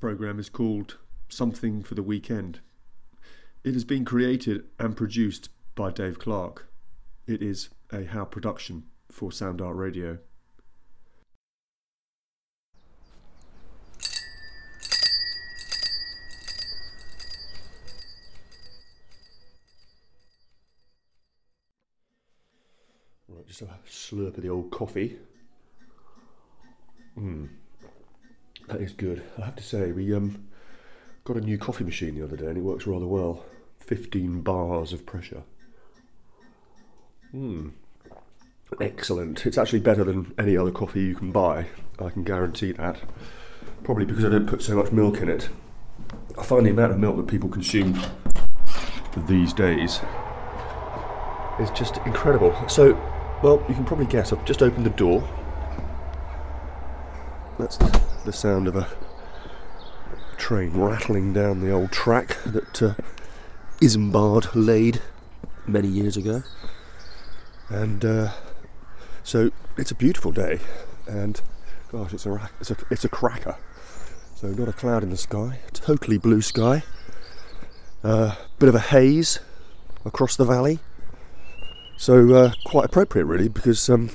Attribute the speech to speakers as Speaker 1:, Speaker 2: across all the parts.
Speaker 1: programme is called Something for the Weekend. It has been created and produced by Dave Clark. It is a How production for Sound Art Radio. Right, just a slurp of the old coffee. Hmm. That is good. I have to say, we um got a new coffee machine the other day and it works rather well. 15 bars of pressure. Hmm. Excellent. It's actually better than any other coffee you can buy. I can guarantee that. Probably because I don't put so much milk in it. I find the amount of milk that people consume these days is just incredible. So, well, you can probably guess. I've just opened the door. That's the, sound of a train rattling down the old track that uh, Isambard laid many years ago. And uh, so it's a beautiful day, and gosh, it's a, it's a it's a cracker. So not a cloud in the sky, totally blue sky. Uh, bit of a haze across the valley. So uh, quite appropriate, really, because um,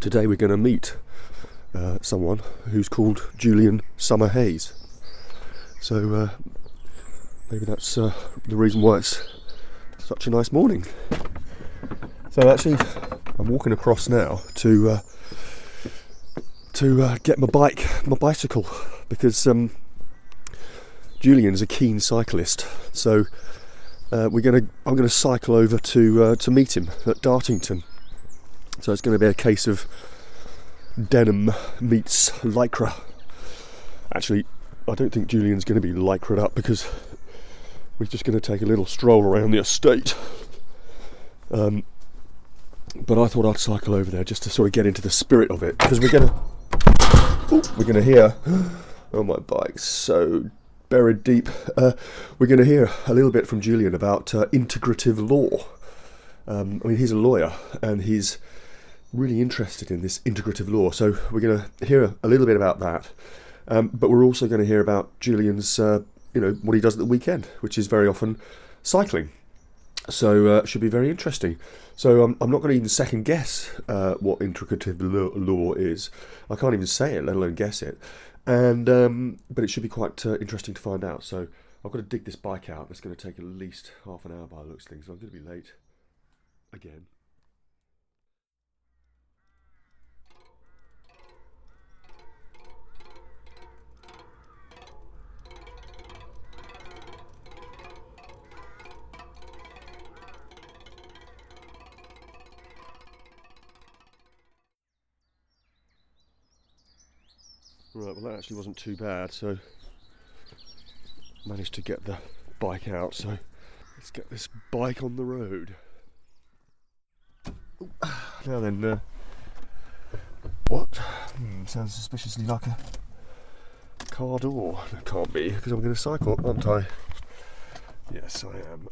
Speaker 1: today we're going to meet uh, someone who's called Julian Summerhayes. So uh, maybe that's uh, the reason why it's such a nice morning. So actually, I'm walking across now to uh, to uh, get my bike, my bicycle, because um, Julian is a keen cyclist. So we're gonna, I'm gonna cycle over to to meet him at Dartington. So it's going to be a case of denim meets lycra. Actually, I don't think Julian's going to be lycra up because we're just going to take a little stroll around the estate. Um, but I thought I'd cycle over there just to sort of get into the spirit of it because we're going to we're going to hear. Oh, my bike's so buried deep. Uh, we're going to hear a little bit from Julian about uh, integrative law. Um, I mean, he's a lawyer and he's really interested in this integrative law. So we're going to hear a little bit about that. Um, but we're also going to hear about Julian's, uh, you know, what he does at the weekend, which is very often cycling. So uh, should be very interesting. So um, I'm not going to even second guess uh, what integrative law, is. I can't even say it, let alone guess it. And um, but it should be quite uh, interesting to find out. So I've got to dig this bike out. It's going to take at least half an hour by the looks of things. So I'm going to be late again. Right, well that actually wasn't too bad, so managed to get the bike out, so let's get this bike on the road. Now then, uh, what? Hmm, sounds suspiciously like a car door. It can't be, because I'm going to cycle, aren't I? Yes, I am.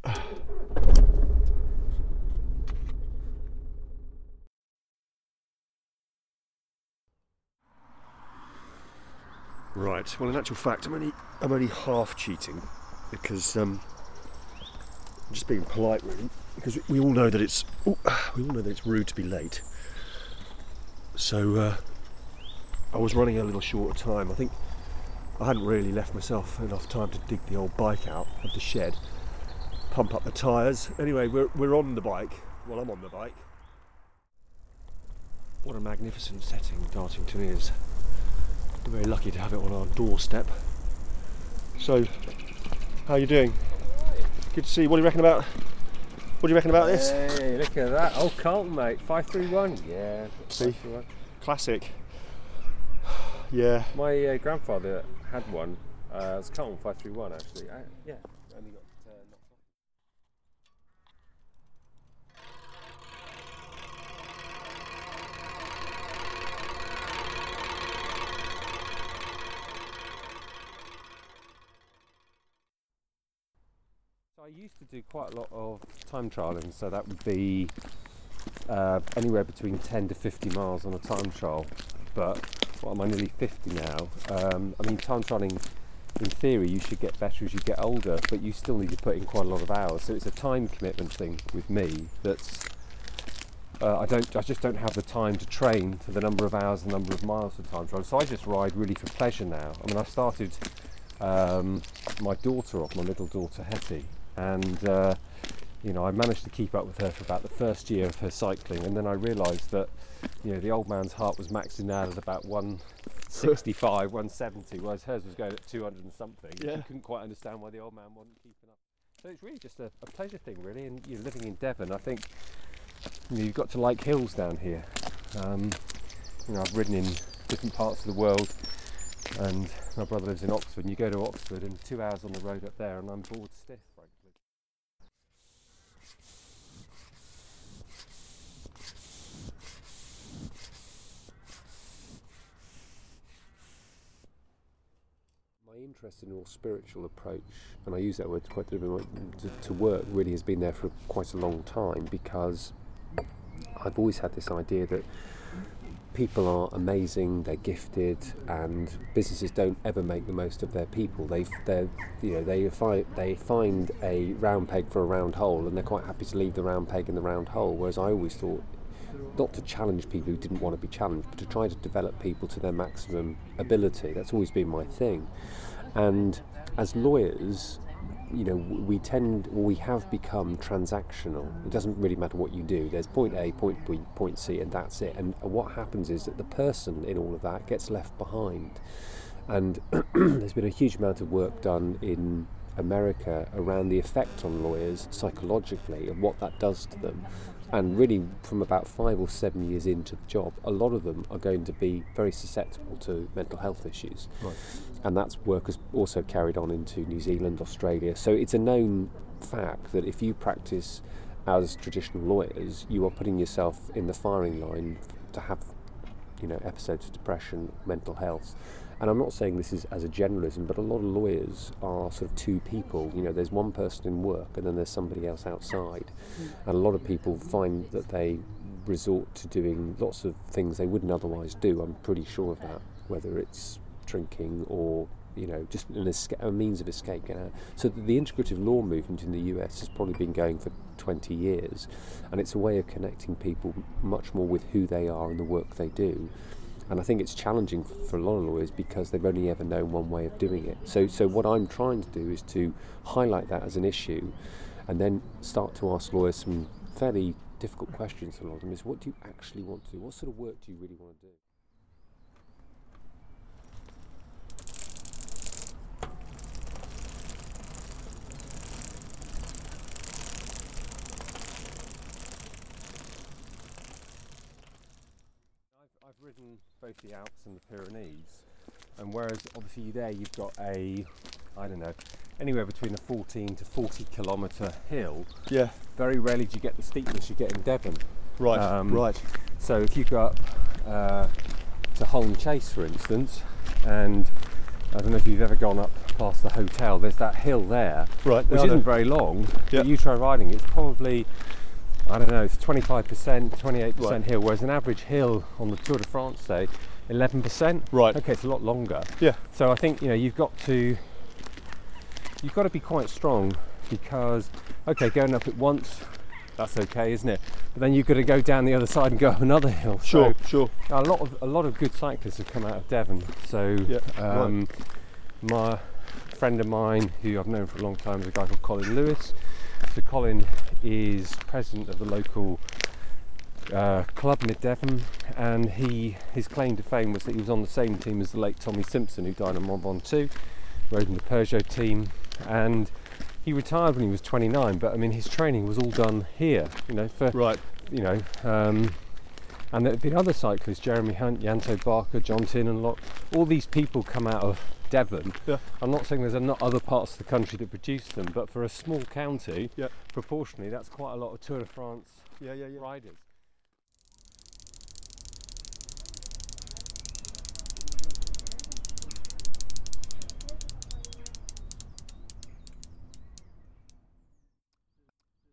Speaker 1: Right. Well, in actual fact, I'm only I'm only half cheating because um, I'm just being polite, really, because we all know that it's ooh, we all know that it's rude to be late. So uh, I was running a little short of time. I think I hadn't really left myself enough time to dig the old bike out of the shed, pump up the tyres. Anyway, we're we're on the bike. Well, I'm on the bike. What a magnificent setting Dartington is. We're very lucky to have it on our doorstep. So, how are you doing? Good to see you. What do you reckon about? What do you reckon about this?
Speaker 2: Hey, look at that. Oh, Carlton, mate. 531. Yeah.
Speaker 1: See? Classic. Yeah.
Speaker 2: My uh, grandfather had one. Uh, it's Carlton 531, actually. I, yeah. Used to do quite a lot of time trialing, so that would be uh, anywhere between 10 to 50 miles on a time trial. But what am I nearly 50 now? Um, I mean, time trialing in theory, you should get better as you get older, but you still need to put in quite a lot of hours. So it's a time commitment thing with me. That's uh, I don't, I just don't have the time to train for the number of hours, the number of miles for time trial. So I just ride really for pleasure now. I mean, I started um, my daughter off, my middle daughter Hetty, and uh, you know, I managed to keep up with her for about the first year of her cycling, and then I realised that you know the old man's heart was maxing out at about 165, 170, whereas hers was going at 200 and something.
Speaker 1: Yeah.
Speaker 2: Couldn't quite understand why the old man wasn't keeping up. So it's really just a, a pleasure thing, really. And you're living in Devon, I think you know, you've got to like hills down here. Um, you know, I've ridden in different parts of the world, and my brother lives in Oxford. And you go to Oxford, and two hours on the road up there, and I'm bored stiff, frankly. My interest in a more spiritual approach, and I use that word quite deliberately, to, to work really has been there for quite a long time because I've always had this idea that people are amazing, they're gifted, and businesses don't ever make the most of their people. They, they, you know, they find they find a round peg for a round hole, and they're quite happy to leave the round peg in the round hole. Whereas I always thought, not to challenge people who didn't want to be challenged, but to try to develop people to their maximum ability. That's always been my thing. And as lawyers, you know, we tend, we have become transactional. It doesn't really matter what you do. There's point A, point B, point C, and that's it. And what happens is that the person in all of that gets left behind. And there's been a huge amount of work done in America around the effect on lawyers psychologically and what that does to them. And really, from about five or seven years into the job, a lot of them are going to be very susceptible to mental health issues.
Speaker 1: Right.
Speaker 2: And that's work has also carried on into New Zealand, Australia. So it's a known fact that if you practice as traditional lawyers, you are putting yourself in the firing line to have, you know, episodes of depression, mental health. And I'm not saying this is as a generalism, but a lot of lawyers are sort of two people. You know, there's one person in work and then there's somebody else outside. Hmm. And a lot of people find that they resort to doing lots of things they wouldn't otherwise do. I'm pretty sure of that, whether it's drinking or you know just an esca- a means of escape. You know. So the, integrative law movement in the US has probably been going for 20 years, and it's a way of connecting people much more with who they are and the work they do. And I think it's challenging for a lot of lawyers because they've only ever known one way of doing it. So, so what I'm trying to do is to highlight that as an issue, and then start to ask lawyers some fairly difficult questions. A lot of them is, what do you actually want to do? What sort of work do you really want to do? I've, I've ridden both the Alps and the Pyrenees, and whereas obviously there you've got a, I don't know, anywhere between a 14 to 40 kilometre hill.
Speaker 1: Yeah.
Speaker 2: Very rarely do you get the steepness you get in Devon.
Speaker 1: Right.
Speaker 2: Um,
Speaker 1: right.
Speaker 2: So if you go up uh, to Holne Chase, for instance, and I don't know if you've ever gone up past the hotel, there's that hill there,
Speaker 1: Right.
Speaker 2: which
Speaker 1: I
Speaker 2: isn't very long,
Speaker 1: Yeah.
Speaker 2: but you try riding it, it's probably, I don't know, it's 25%, 28%
Speaker 1: Right.
Speaker 2: hill, whereas an average hill on the Tour de France, say, 11%.
Speaker 1: Right.
Speaker 2: Okay, it's a lot longer.
Speaker 1: Yeah.
Speaker 2: So I think, you know, you've got to, you've got to be quite strong because, okay, going up it once, that's okay, isn't it? But then you've got to go down the other side and go up another hill.
Speaker 1: Sure.
Speaker 2: So
Speaker 1: Sure.
Speaker 2: a lot of a lot of good cyclists have come out of Devon. So
Speaker 1: Yeah,
Speaker 2: um, my friend of mine who I've known for a long time is a guy called Colin Lewis. So Colin is president of the local uh, club Mid Devon, and he his claim to fame was that he was on the same team as the late Tommy Simpson, who died on Mont Ventoux, rode in the Peugeot team, and he retired when he was 29. But I mean, his training was all done here, you know, for
Speaker 1: Right.
Speaker 2: you know, um, and there have been other cyclists, Jeremy Hunt, Yanto Barker, Jon Tiernan-Locke, all these people come out of Devon.
Speaker 1: Yeah.
Speaker 2: I'm not saying there's not other parts of the country that produce them, but for a small county,
Speaker 1: Yeah.
Speaker 2: proportionally, that's quite a lot of Tour de France
Speaker 1: Yeah. Yeah. Yeah.
Speaker 2: riders.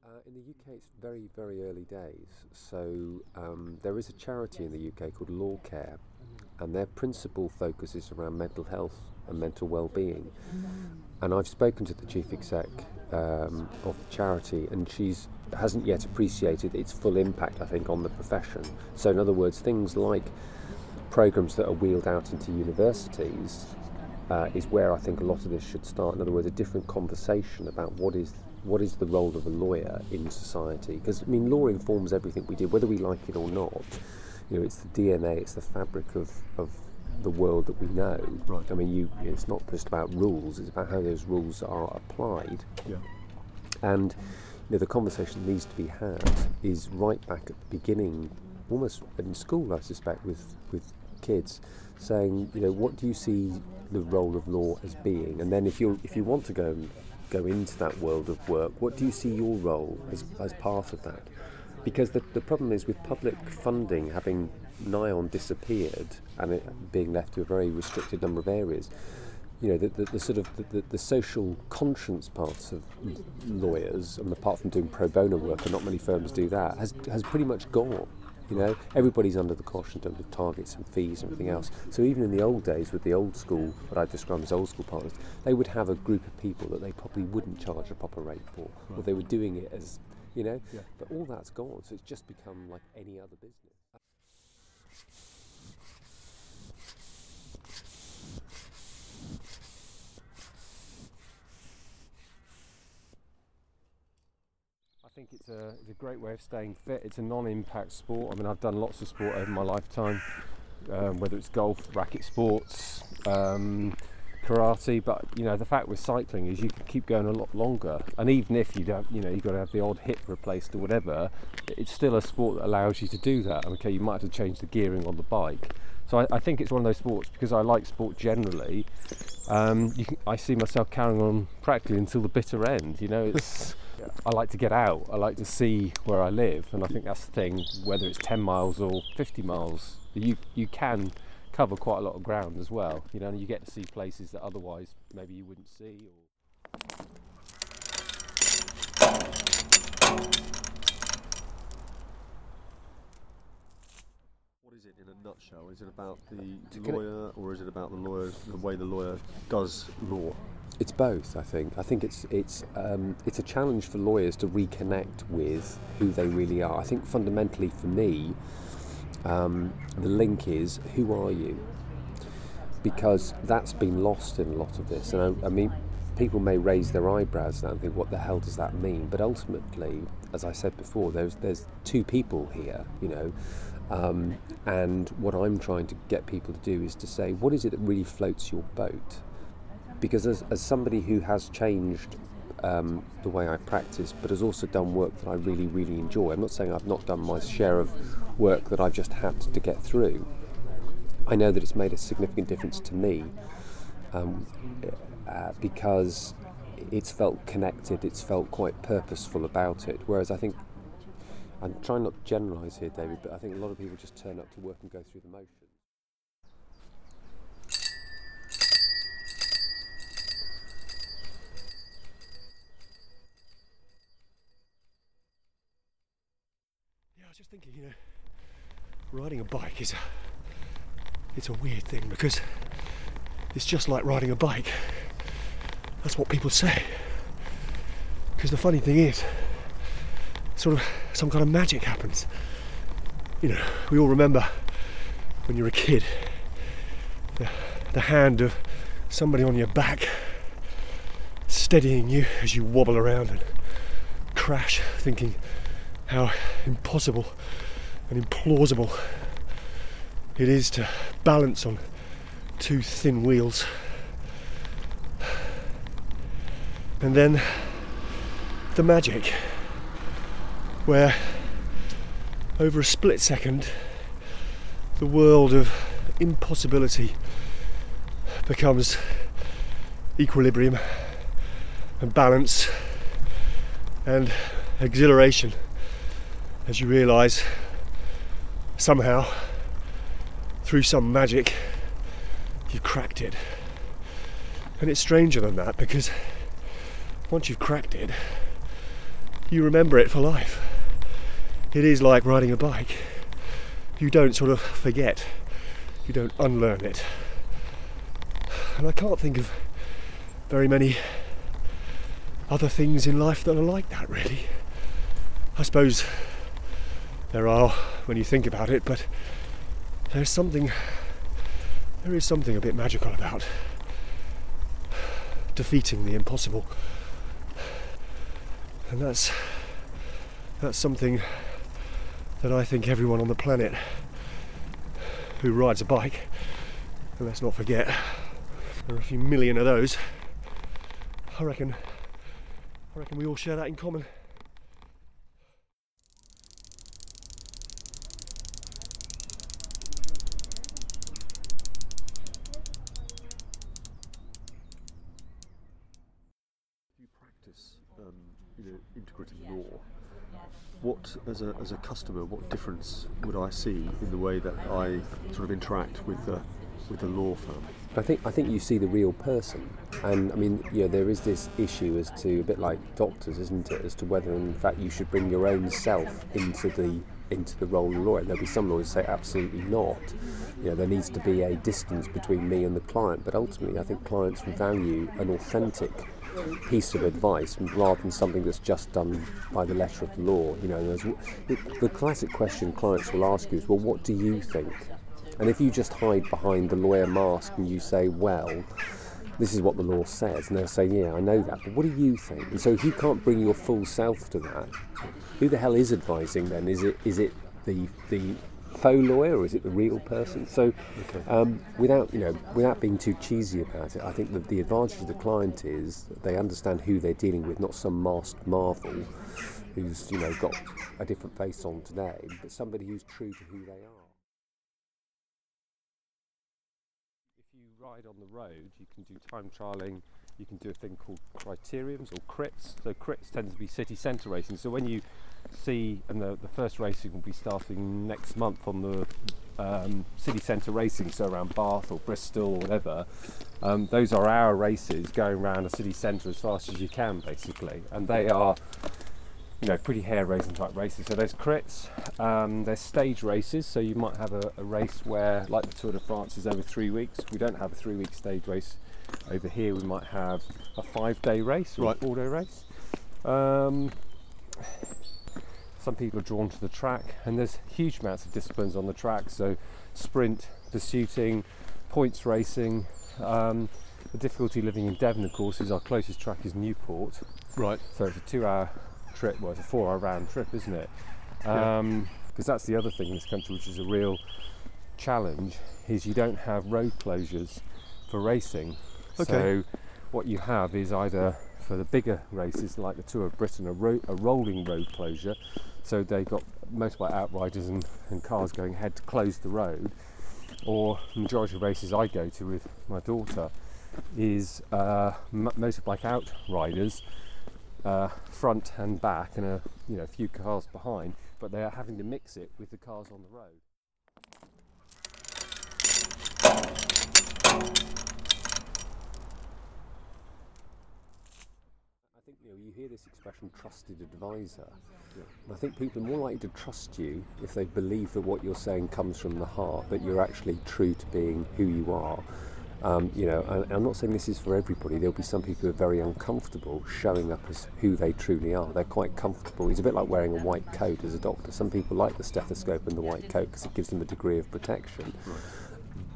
Speaker 2: Uh, in the UK, it's very, very early days. So um, there is a charity in the UK called LawCare, and their principal focus is around mental health and mental well-being. And I've spoken to the chief exec um, of the charity, and she's hasn't yet appreciated its full impact, I think, on the profession. So, in other words, things like programs that are wheeled out into universities uh, is where I think a lot of this should start. In other words, a different conversation about what is what is the role of a lawyer in society? Because I mean, law informs everything we do, whether we like it or not. You know, it's the DNA, it's the fabric of, of the world that we know.
Speaker 1: Right.
Speaker 2: I mean, you it's not just about rules; it's about how those rules are applied.
Speaker 1: Yeah.
Speaker 2: And you know, the conversation that needs to be had is right back at the beginning, almost in school, I suspect, with with kids, saying, you know, what do you see the role of law as being? And then if you if you want to go go into that world of work, what do you see your role as as part of that? Because the, the problem is with public funding having nigh on disappeared and it being left to a very restricted number of areas, you know, the, the, the sort of the, the, social conscience parts of lawyers, and apart from doing pro bono work, and not many firms do that, has, has pretty much gone. You know, everybody's under the cosh in terms of targets and fees and everything else. So even in the old days, with the old school, what I describe as old school partners, they would have a group of people that they probably wouldn't charge a proper rate for, or they were doing it as, you know.
Speaker 1: Yeah.
Speaker 2: But all that's gone, so it's just become like any other business. I think it's a, it's a great way of staying fit. It's a non-impact sport. I mean, I've done lots of sport over my lifetime, um, whether it's golf, racket sports, um, karate. But you know, the fact with cycling is you can keep going a lot longer. And even if you don't, you know, you've got to have the odd hip replaced or whatever, it's still a sport that allows you to do that. Okay, you might have to change the gearing on the bike. So I, I think it's one of those sports because I like sport generally. Um, you can, I see myself carrying on practically until the bitter end. You know, it's. I like to get out. I like to see where I live, and I think that's the thing. Whether it's 10 miles or 50 miles, you you can cover quite a lot of ground as well. You know, and you get to see places that otherwise maybe you wouldn't see. Or
Speaker 1: What is it in a nutshell? Is it about the
Speaker 2: To get it-
Speaker 1: lawyer, or is it about the lawyer, the way the lawyer does law?
Speaker 2: It's both, I think. I think it's it's um, it's a challenge for lawyers to reconnect with who they really are. I think fundamentally for me, um, the link is who are you? Because that's been lost in a lot of this. And I, I mean, people may raise their eyebrows and think, what the hell does that mean? But ultimately, as I said before, there's there's two people here, you know. Um, and what I'm trying to get people to do is to say, what is it that really floats your boat? because as, as somebody who has changed um, the way I practice, but has also done work that I really, really enjoy. I'm not saying I've not done my share of work that I've just had to get through. I know that it's made a significant difference to me um, uh, because it's felt connected, it's felt quite purposeful about it. Whereas I think, I'm trying not to generalise here, David, but I think a lot of people just turn up to work and go through the motions.
Speaker 1: Just thinking, you know, riding a bike is a it's a weird thing because it's just like riding a bike. That's what people say. Because the funny thing is, sort of some kind of magic happens. You know, we all remember when you're a kid, the, the hand of somebody on your back steadying you as you wobble around and crash, thinking how impossible and implausible it is to balance on two thin wheels. And then the magic, where over a split second, the world of impossibility becomes equilibrium and balance and exhilaration as you realise somehow through some magic you've cracked it. And it's stranger than that because once you've cracked it, you remember it for life. It is like riding a bike. You don't sort of forget. you don't unlearn it. And I can't think of very many other things in life that are like that, really. I suppose there are when you think about it, but there's something, there is something a bit magical about defeating the impossible. And that's, that's something that I think everyone on the planet who rides a bike, and let's not forget, there are a few million of those, I reckon, I reckon we all share that in common. you practice um, you know, integrative law, what as a, as a customer, what difference would I see in the way that I sort of interact with the with the law firm?
Speaker 2: I think I think you see the real person, and I mean, you know, there is this issue as to a bit like doctors, isn't it, as to whether in fact you should bring your own self into the into the role of lawyer. There'll be some lawyers say absolutely not. You know, there needs to be a distance between me and the client, but ultimately, I think clients value an authentic piece of advice rather than something that's just done by the letter of the law. You know, the classic question clients will ask you is, "Well, what do you think?" And if you just hide behind the lawyer mask and you say, "Well," this is what the law says, and they'll say, Yeah, I know that, but what do you think? And so if you can't bring your full self to that, who the hell is advising then? Is it is it the the faux lawyer or is it the real person? So, okay. um, without you know, without being too cheesy about it, I think that the advantage of the client is they understand who they're dealing with, not some masked marvel who's you know got a different face on today, but somebody who's true to who they are. If you ride on the road, you can do time trialing. You can do a thing called criteriums or crits. So crits tend to be city centre racing. So when you see, and the, the first racing will be starting next month on the um, city centre racing, so around Bath or Bristol or whatever. Um, those are our races going around a city centre as fast as you can, basically, and they are, you know, pretty hair raising type races. So there's crits, um, there's stage races. So you might have a, a race where, like the Tour de France, is over three weeks. We don't have a three-week stage race over here. We might have a five-day race or right. a four-day race. Um, some people are drawn to the track, and there's huge amounts of disciplines on the track. So, sprint, pursuiting, points racing. Um, the difficulty living in Devon, of course, is our closest track is Newport.
Speaker 1: Right.
Speaker 2: So it's a two-hour trip. Well, it's a four-hour round trip, isn't it? Because um, yeah. that's the other thing in this country, which is a real challenge, is you don't have road closures for racing. Okay. So what you have is either for the bigger races like the Tour of Britain, a, ro- a rolling road closure, so they've got motorbike outriders and, and cars going ahead to close the road. Or the majority of races I go to with my daughter is uh, m- motorbike outriders, uh, front and back, and a you know a few cars behind, but they are having to mix it with the cars on the road. You know, you hear this expression trusted advisor. Yeah. I think people are more likely to trust you if they believe that what you're saying comes from the heart, that you're actually true to being who you are. Um, you know, and I'm not saying this is for everybody. There'll be some people who are very uncomfortable showing up as who they truly are. They're quite comfortable. It's a bit like wearing a white coat as a doctor. Some people like the stethoscope and the white coat because it gives them a degree of protection. Right.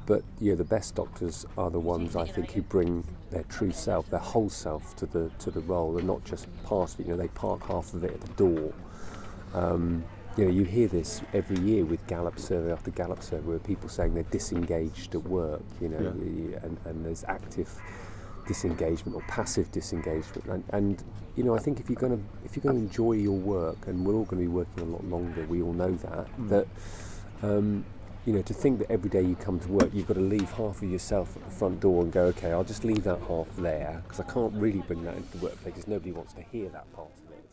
Speaker 2: But yeah, the best doctors are the ones I think who bring their true self, their whole self to the to the role, and not just part of it. You know, they park half of it at the door. Um, you know, you hear this every year with Gallup survey after Gallup survey, where people saying they're disengaged at work. You know, yeah. and, and there's active disengagement or passive disengagement. And, and you know, I think if you're going to if you're going to enjoy your work, and we're all going to be working a lot longer, we all know that mm. that. Um, you know, to think that every day you come to work, you've got to leave half of yourself at the front door and go, okay, I'll just leave that half there because I can't really bring that into the workplace because nobody wants to hear that part of it.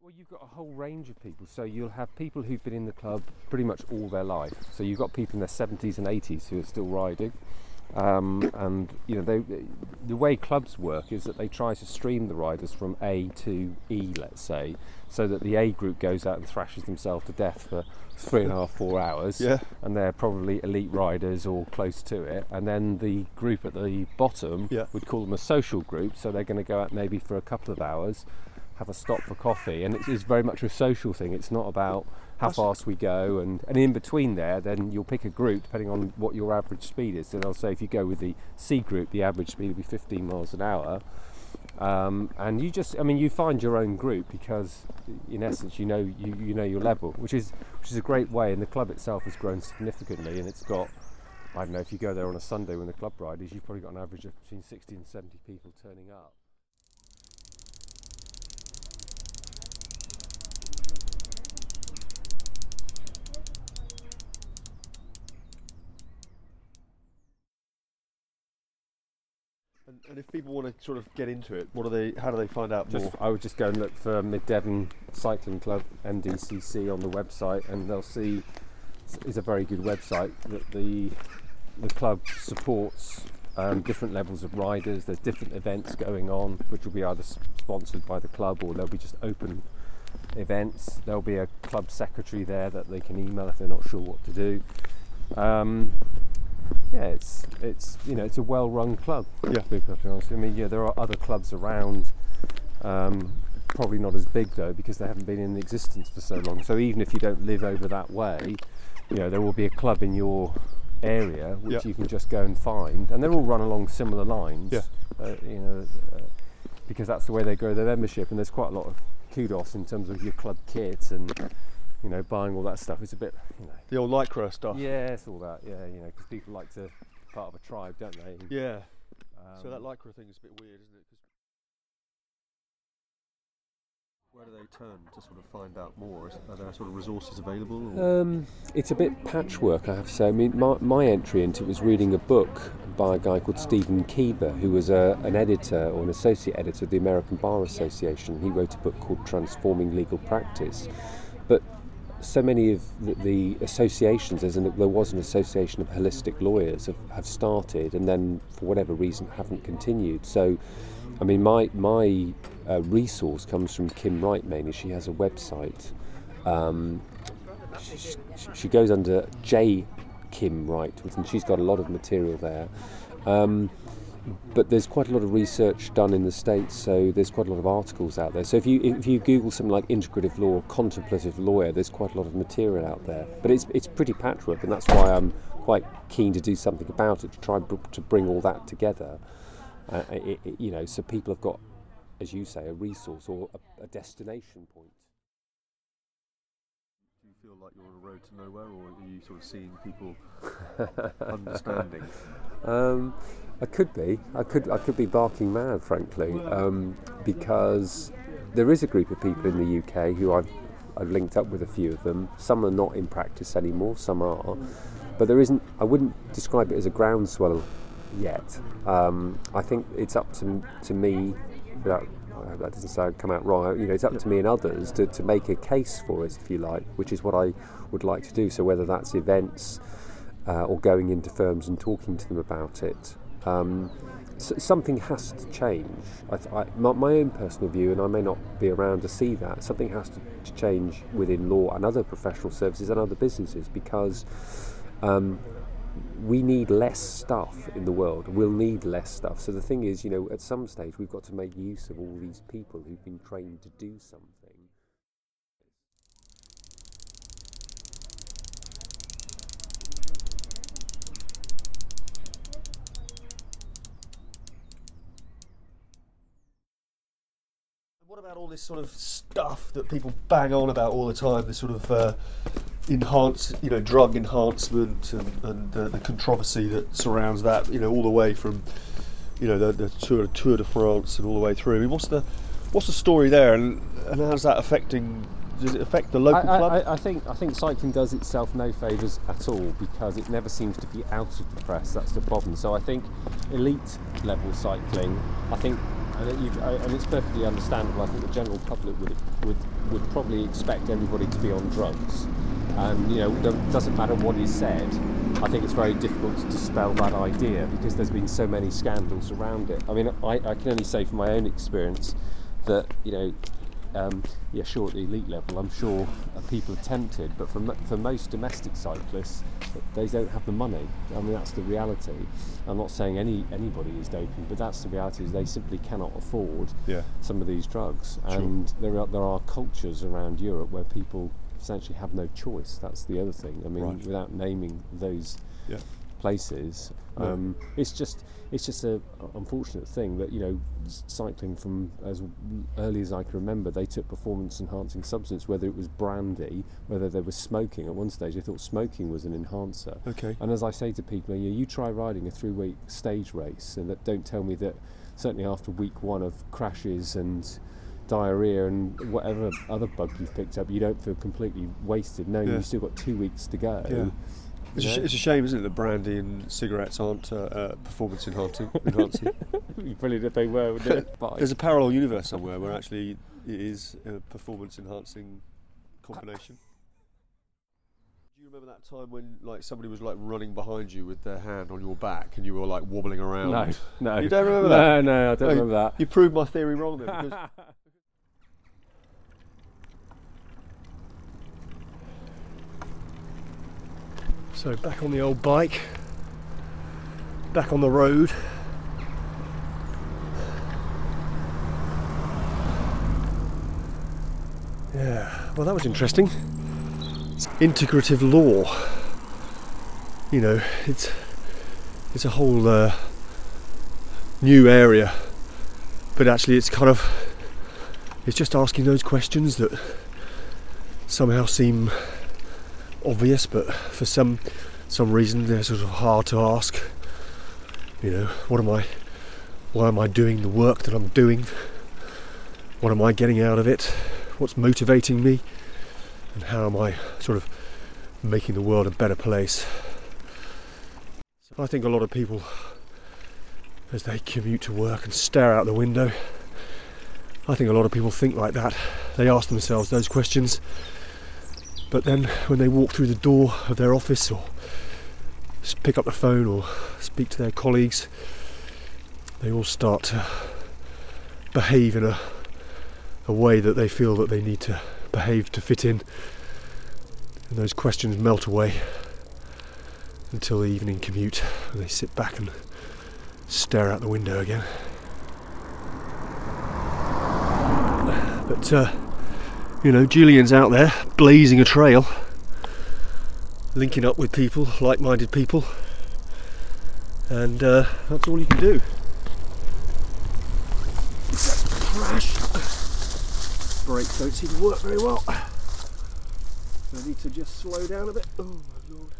Speaker 2: Well, you've got a whole range of people. So you'll have people who've been in the club pretty much all their life. So you've got people in their 70s and 80s who are still riding. Um, and you know, they, the way clubs work is that they try to stream the riders from A to E, let's say, so that the A group goes out and thrashes themselves to death for three and a half, four hours,
Speaker 1: Yeah.
Speaker 2: and they're probably elite riders or close to it. And then the group at the bottom
Speaker 1: Yeah.
Speaker 2: would call them a social group, so they're going to go out maybe for a couple of hours, have a stop for coffee, and it is very much a social thing. It's not about how fast we go, and, and in between there, then you'll pick a group depending on what your average speed is. So they'll say if you go with the C group, the average speed will be 15 miles an hour. Um, and you just, I mean, you find your own group because, in essence, you know you, you know your level, which is which is a great way. And the club itself has grown significantly, and it's got, I don't know, if you go there on a Sunday when the club ride is, you've probably got an average of between 60 and 70 people turning up.
Speaker 1: And, if people want to sort of get into it, what do they? How do they find out
Speaker 2: Just,
Speaker 1: more?
Speaker 2: I would just go and look for Mid Devon Cycling Club (MDCC) on the website, and they'll see it's a very good website that the the club supports um, different levels of riders. There's different events going on, which will be either sponsored by the club or they'll be just open events. There'll be a club secretary there that they can email if they're not sure what to do. Um, yeah, it's it's you know it's a well-run club.
Speaker 1: Yeah.
Speaker 2: to be perfectly honest. I mean, yeah, there are other clubs around. Um, probably not as big though because they haven't been in existence for so long. So even if you don't live over that way, you know there will be a club in your area which you can just go and find, and they're all run along similar lines.
Speaker 1: Yeah.
Speaker 2: Uh, you know, uh, because that's the way they grow their membership, and there's quite a lot of kudos in terms of your club kit and you know buying all that stuff. It's a bit, you know,
Speaker 1: The old lycra stuff.
Speaker 2: yeah, it's all that. Yeah, you know, because people like to be part of a tribe, don't they? And,
Speaker 1: Yeah. so that
Speaker 2: um,
Speaker 1: lycra thing is a bit weird, isn't it? where do they turn to sort of find out more? Is, are there sort of resources available?
Speaker 2: Um, it's a bit patchwork, I have to say. I mean, my, my entry into it was reading a book by a guy called Steven Keeva, who was a, an editor or an associate editor of the American Bar Association. He wrote a book called Transforming Legal Practice. So many of the, the associations, there's an, there was an association of holistic lawyers, have, have started and then, for whatever reason, haven't continued. So, I mean, my, my uh, resource comes from Kim Wright mainly. She has a website. Um, she, she- she goes under J Kim Wright, and she's got a lot of material there. Um, but there's quite a lot of research done in the states, so there's quite a lot of articles out there. So if you if you Google something like integrative law, or contemplative lawyer, there's quite a lot of material out there. But it's it's pretty patchwork, and that's why I'm quite keen to do something about it to try br- to bring all that together. Uh, it, it- you know, so people have got, as you say, a resource or a, a destination point.
Speaker 1: Do you feel like you're on a road to nowhere, or are you sort of seeing people understanding?
Speaker 2: Um, I could be. I could. I could be barking mad, frankly, um, because there is a group of people in the UK who I've I've linked up with a few of them. Some are not in practice anymore. Some are, but there isn't. I wouldn't describe it as a groundswell yet. Um, I think it's up to to me. Without, that doesn't sound come out wrong. You know, it's up to me and others to, to make a case for it, if you like, which is what I would like to do. So whether that's events uh, or going into firms and talking to them about it. Um, s- something has to change. I I, my, my own personal view, and I may not be around to see that, something has to change within law and other professional services and other businesses because um, we need less stuff in the world. We'll need less stuff. So the thing is, you know, at some stage we've got to make use of all these people who've been trained to do something.
Speaker 1: What about all this sort of stuff that people bang on about all the time? The sort of uh, enhance, you know, drug enhancement and, and uh, the controversy that surrounds that. You know, all the way from, you know, the, the Tour, Tour de France and all the way through. I mean, what's the what's the story there, and, and how's that affecting? Does it affect the local
Speaker 2: I,
Speaker 1: club?
Speaker 2: I, I, I think I think cycling does itself no favours at all because it never seems to be out of the press. That's the problem. So I think elite level cycling, I think, and, it, I- and it's perfectly understandable. I think the general public would would would probably expect everybody to be on drugs, and you know, it doesn't matter what is said. I think it's very difficult to dispel that idea because there's been so many scandals around it. I mean, I, I can only say from my own experience that you know um, yeah, sure, at the elite level, I'm sure uh, people are tempted, but for, for most domestic cyclists, they don't have the money. I mean, that's the reality. I'm not saying any anybody is doping, but that's the reality. Is they simply cannot afford
Speaker 1: yeah.
Speaker 2: some of these drugs,
Speaker 1: Sure.
Speaker 2: and there are there are cultures around Europe where people essentially have no choice. That's the other thing. I mean,
Speaker 1: Right.
Speaker 2: without naming those
Speaker 1: Yeah.
Speaker 2: Places.
Speaker 1: No.
Speaker 2: Um, it's just it's just a unfortunate thing that you know cycling from as early as I can remember they took performance enhancing substance whether it was brandy whether they were smoking at one stage they thought smoking was an enhancer
Speaker 1: Okay.
Speaker 2: and as I say to people you, know, you try riding a three week stage race and that don't tell me that certainly after week one of crashes and diarrhea and whatever other bug you've picked up you don't feel completely wasted knowing
Speaker 1: Yeah.
Speaker 2: you've still got two weeks to go
Speaker 1: Yeah. It's, a, sh- it's a shame, isn't it, that brandy and cigarettes aren't uh, uh, performance enhancing. enhancing.
Speaker 2: Brilliant if they were, wouldn't it? But
Speaker 1: There's a parallel universe somewhere where actually it is a performance enhancing combination. Do you remember that time when like somebody was like running behind you with their hand on your back and you were like wobbling around?
Speaker 2: no, no.
Speaker 1: You don't remember
Speaker 2: no,
Speaker 1: that?
Speaker 2: No, no, I don't
Speaker 1: No,
Speaker 2: remember that.
Speaker 1: You proved my theory wrong then. So back on the old bike, back on the road. Yeah, well, that was interesting. Integrative law. You know, it's it's a whole uh, new area, but actually, it's kind of it's just asking those questions that somehow seem obvious, but for some some reason they're sort of hard to ask. You know, what am I? Why am I doing the work that I'm doing? What am I getting out of it? What's motivating me? And how am I sort of making the world a better place? I think a lot of people, as they commute to work and stare out the window, I think a lot of people think like that. They ask themselves those questions but then when they walk through the door of their office or pick up the phone or speak to their colleagues, they all start to behave in a, a way that they feel that they need to behave to fit in. And those questions melt away until the evening commute and they sit back and stare out the window again. But uh, you know, Julian's out there blazing a trail, linking up with people, like minded people, and uh, that's all you can do. Crash! Brakes don't seem to work very well. I need to just slow down a bit. Oh my lord.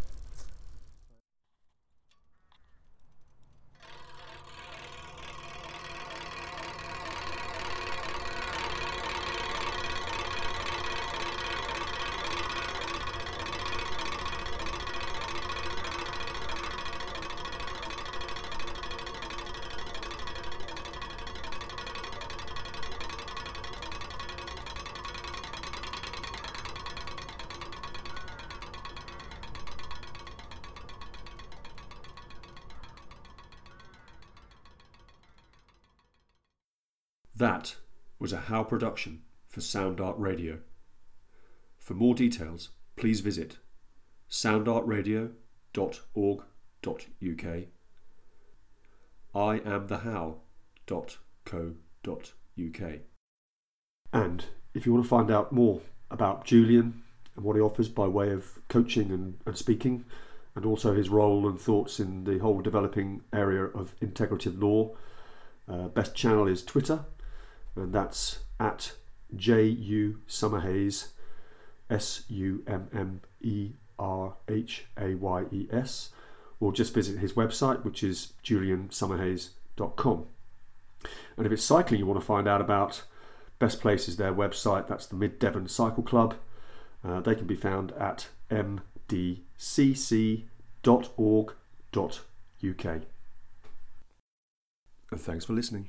Speaker 3: That was a How production for Sound Art Radio. For more details, please visit soundartradio.org.uk iamthehow.co.uk. And if you want to find out more about Julian and what he offers by way of coaching and, and speaking, and also his role and thoughts in the whole developing area of integrative law, uh, best channel is Twitter, and that's at J.U. Summerhayes, S U M M E R H A Y E S, or just visit his website, which is juliansummerhayes.com. And if it's cycling you want to find out about, best place is their website, that's the Mid Devon Cycle Club. Uh, they can be found at mdcc.org.uk. And thanks for listening.